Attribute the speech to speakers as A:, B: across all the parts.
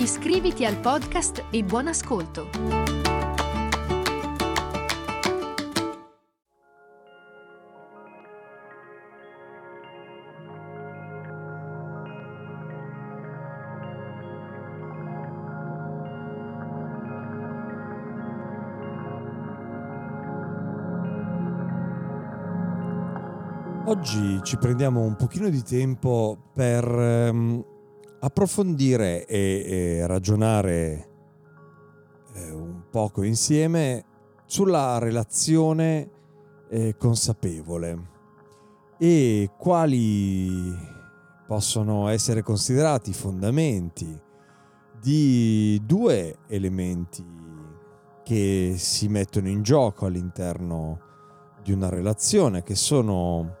A: Iscriviti al podcast e buon ascolto!
B: Oggi ci prendiamo un pochino di tempo per ehm, approfondire e, e ragionare eh, un poco insieme sulla relazione eh, consapevole e quali possono essere considerati i fondamenti di due elementi che si mettono in gioco all'interno di una relazione che sono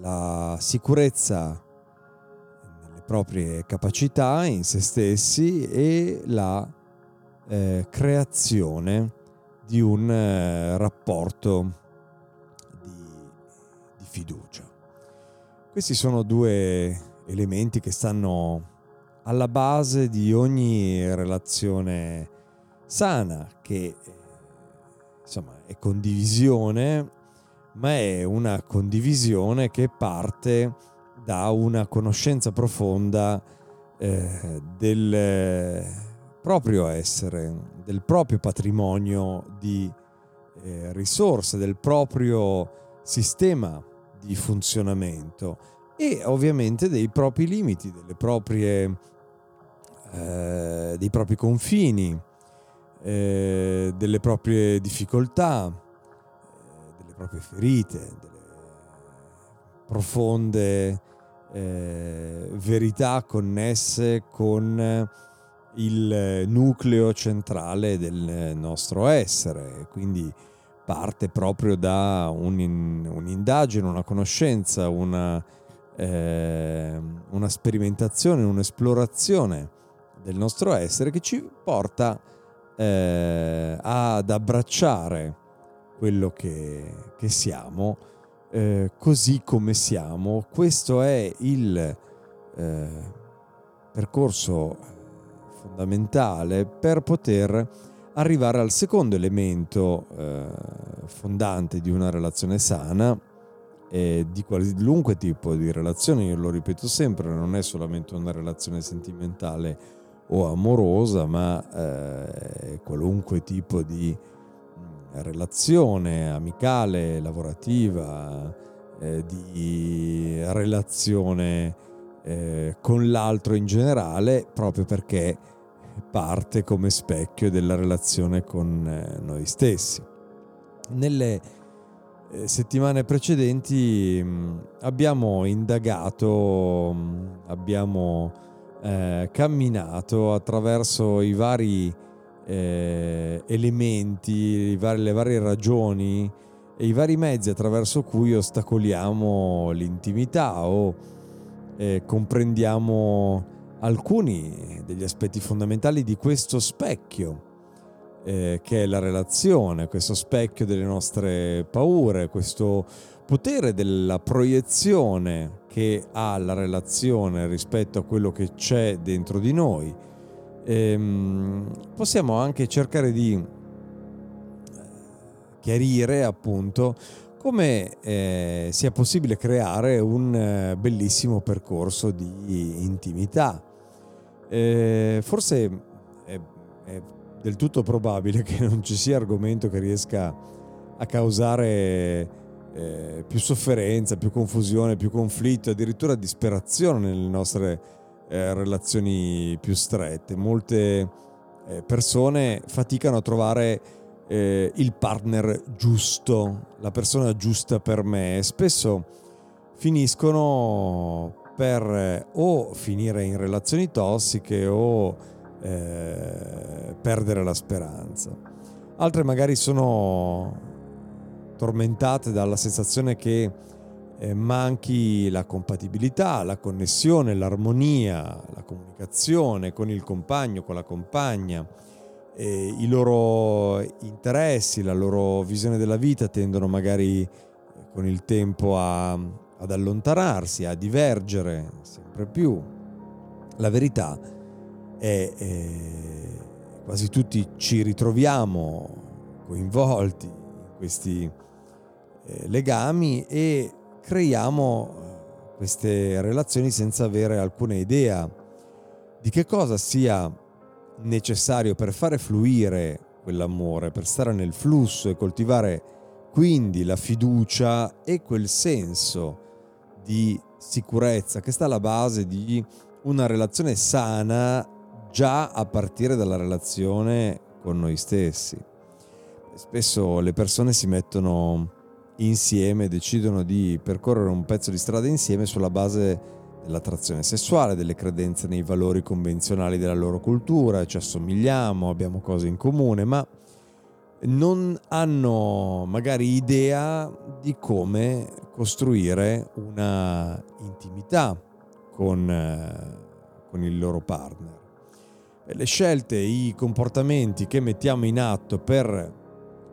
B: la sicurezza proprie capacità, in se stessi e la eh, creazione di un eh, rapporto di, di fiducia. Questi sono due elementi che stanno alla base di ogni relazione sana che insomma è condivisione ma è una condivisione che parte da una conoscenza profonda eh, del proprio essere, del proprio patrimonio di eh, risorse, del proprio sistema di funzionamento e ovviamente dei propri limiti, delle proprie, eh, dei propri confini, eh, delle proprie difficoltà proprie ferite, delle profonde eh, verità connesse con il nucleo centrale del nostro essere. Quindi parte proprio da un, un'indagine, una conoscenza, una, eh, una sperimentazione, un'esplorazione del nostro essere che ci porta eh, ad abbracciare quello che, che siamo, eh, così come siamo. Questo è il eh, percorso fondamentale per poter arrivare al secondo elemento eh, fondante di una relazione sana e di qualunque tipo di relazione, io lo ripeto sempre, non è solamente una relazione sentimentale o amorosa, ma eh, qualunque tipo di relazione amicale, lavorativa, eh, di relazione eh, con l'altro in generale, proprio perché parte come specchio della relazione con eh, noi stessi. Nelle eh, settimane precedenti mm, abbiamo indagato, mm, abbiamo eh, camminato attraverso i vari eh, elementi, le varie ragioni e i vari mezzi attraverso cui ostacoliamo l'intimità o eh, comprendiamo alcuni degli aspetti fondamentali di questo specchio eh, che è la relazione, questo specchio delle nostre paure, questo potere della proiezione che ha la relazione rispetto a quello che c'è dentro di noi ehm, possiamo anche cercare di eh, chiarire appunto come eh, sia possibile creare un eh, bellissimo percorso di intimità. Eh, forse è, è, del tutto probabile che non ci sia argomento che riesca a causare eh, più sofferenza, più confusione, più conflitto, addirittura disperazione nelle nostre eh, relazioni più strette. Molte eh, persone faticano a trovare eh, il partner giusto, la persona giusta per me. Spesso finiscono per eh, o finire in relazioni tossiche o eh, perdere la speranza. Altre magari sono tormentate dalla sensazione che eh, manchi la compatibilità, la connessione, l'armonia, la comunicazione con il compagno, con la compagna. Eh, I loro interessi, la loro visione della vita tendono magari eh, con il tempo a, ad allontanarsi, a divergere sempre più. La verità è eh, quasi tutti ci ritroviamo coinvolti in questi eh, legami e creiamo eh, queste relazioni senza avere alcuna idea di che cosa sia necessario per fare fluire quell'amore, per stare nel flusso e coltivare quindi la fiducia e quel senso di sicurezza che sta alla base di una relazione sana già a partire dalla relazione con noi stessi. Spesso le persone si mettono insieme decidono di percorrere un pezzo di strada insieme sulla base dell'attrazione sessuale, delle credenze nei valori convenzionali della loro cultura, ci assomigliamo, abbiamo cose in comune, ma non hanno magari idea di come costruire una intimità con, eh, con il loro partner. Le scelte, i comportamenti che mettiamo in atto per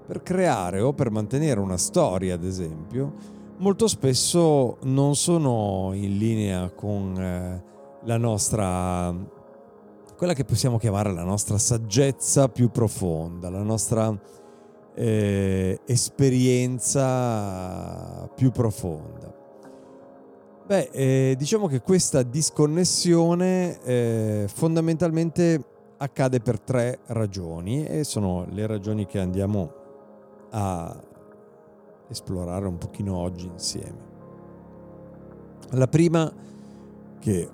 B: per creare o per mantenere una storia, ad esempio, molto spesso non sono in linea con eh, la nostra, quella che possiamo chiamare la nostra saggezza più profonda, la nostra eh, esperienza più profonda. Beh, eh, diciamo che questa disconnessione eh, fondamentalmente accade per tre ragioni e sono le ragioni che andiamo a esplorare un pochino oggi insieme. La prima che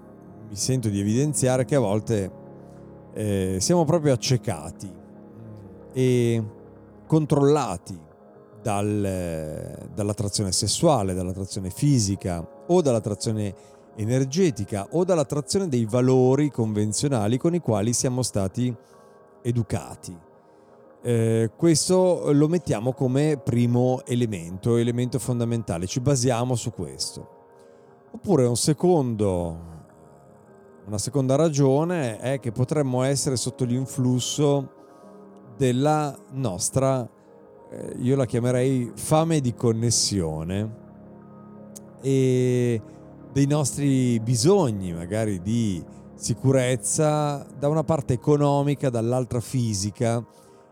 B: mi sento di evidenziare è che a volte eh, siamo proprio accecati e controllati dal, dall'attrazione sessuale, dall'attrazione fisica o dall'attrazione energetica o dall'attrazione dei valori convenzionali con i quali siamo stati educati eh, questo lo mettiamo come primo elemento, elemento fondamentale, ci basiamo su questo. Oppure un secondo, una seconda ragione è che potremmo essere sotto l'influsso della nostra, eh, io la chiamerei fame di connessione e dei nostri bisogni magari di sicurezza da una parte economica, dall'altra fisica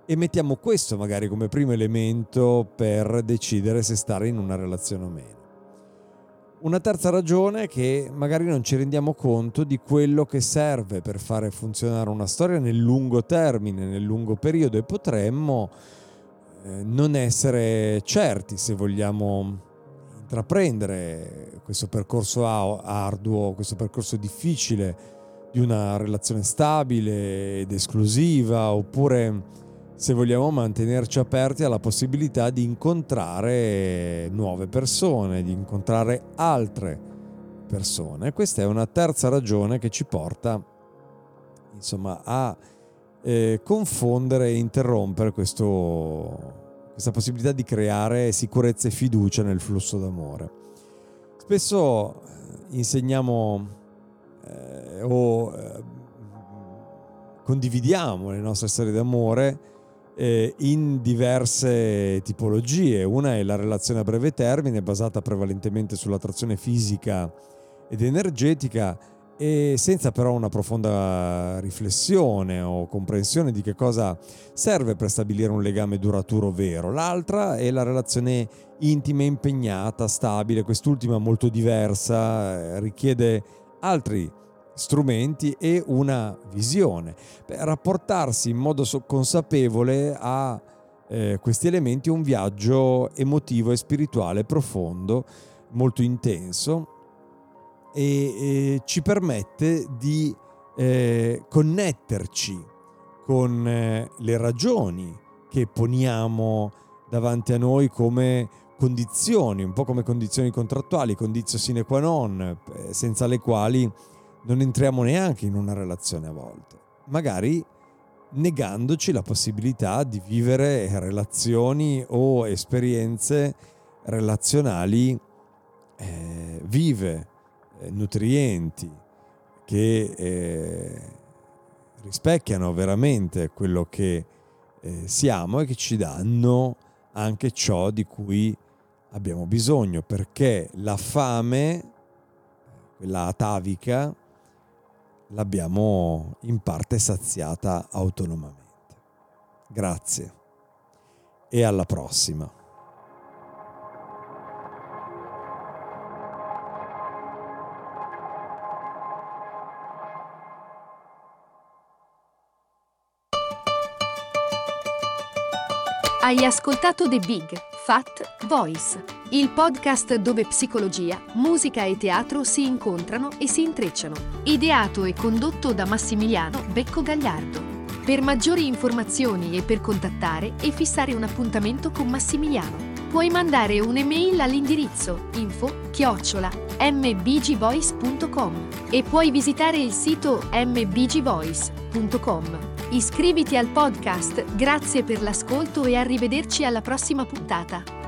B: e mettiamo questo magari come primo elemento per decidere se stare in una relazione o meno. Una terza ragione è che magari non ci rendiamo conto di quello che serve per fare funzionare una storia nel lungo termine, nel lungo periodo e potremmo eh, non essere certi se vogliamo intraprendere questo percorso arduo, questo percorso difficile di una relazione stabile ed esclusiva oppure se vogliamo mantenerci aperti alla possibilità di incontrare nuove persone, di incontrare altre persone. Questa è una terza ragione che ci porta insomma, a eh, confondere e interrompere questo, questa possibilità di creare sicurezza e fiducia nel flusso d'amore. Spesso eh, insegniamo eh, o eh, condividiamo le nostre storie d'amore eh, in diverse tipologie. Una è la relazione a breve termine, basata prevalentemente sull'attrazione fisica ed energetica e senza però una profonda riflessione o comprensione di che cosa serve per stabilire un legame duraturo vero. L'altra è la relazione intima, impegnata, stabile, quest'ultima molto diversa, eh, richiede altri strumenti e una visione. Per rapportarsi in modo consapevole a eh, questi elementi un viaggio emotivo e spirituale profondo, molto intenso e, e ci permette di eh, connetterci con eh, le ragioni che poniamo davanti a noi come condizioni, un po' come condizioni contrattuali, condizioni sine qua non, eh, senza le quali non entriamo neanche in una relazione a volte. magari negandoci la possibilità di vivere relazioni o esperienze relazionali eh, vive, eh, nutrienti, che eh, rispecchiano veramente quello che eh, siamo e che ci danno anche ciò di cui abbiamo bisogno, perché la fame, quella atavica, l'abbiamo in parte saziata autonomamente. Grazie e alla prossima.
A: Hai ascoltato The Big Fat Voice, il podcast dove psicologia, musica e teatro si incontrano e si intrecciano. Ideato e condotto da Massimiliano Becco Gagliardo. Per maggiori informazioni e per contattare e fissare un appuntamento con Massimiliano, puoi mandare un'email all'indirizzo info chiocciola mbgvoice.com e puoi visitare il sito mbgvoice.com. Iscriviti al podcast, grazie per l'ascolto e arrivederci alla prossima puntata.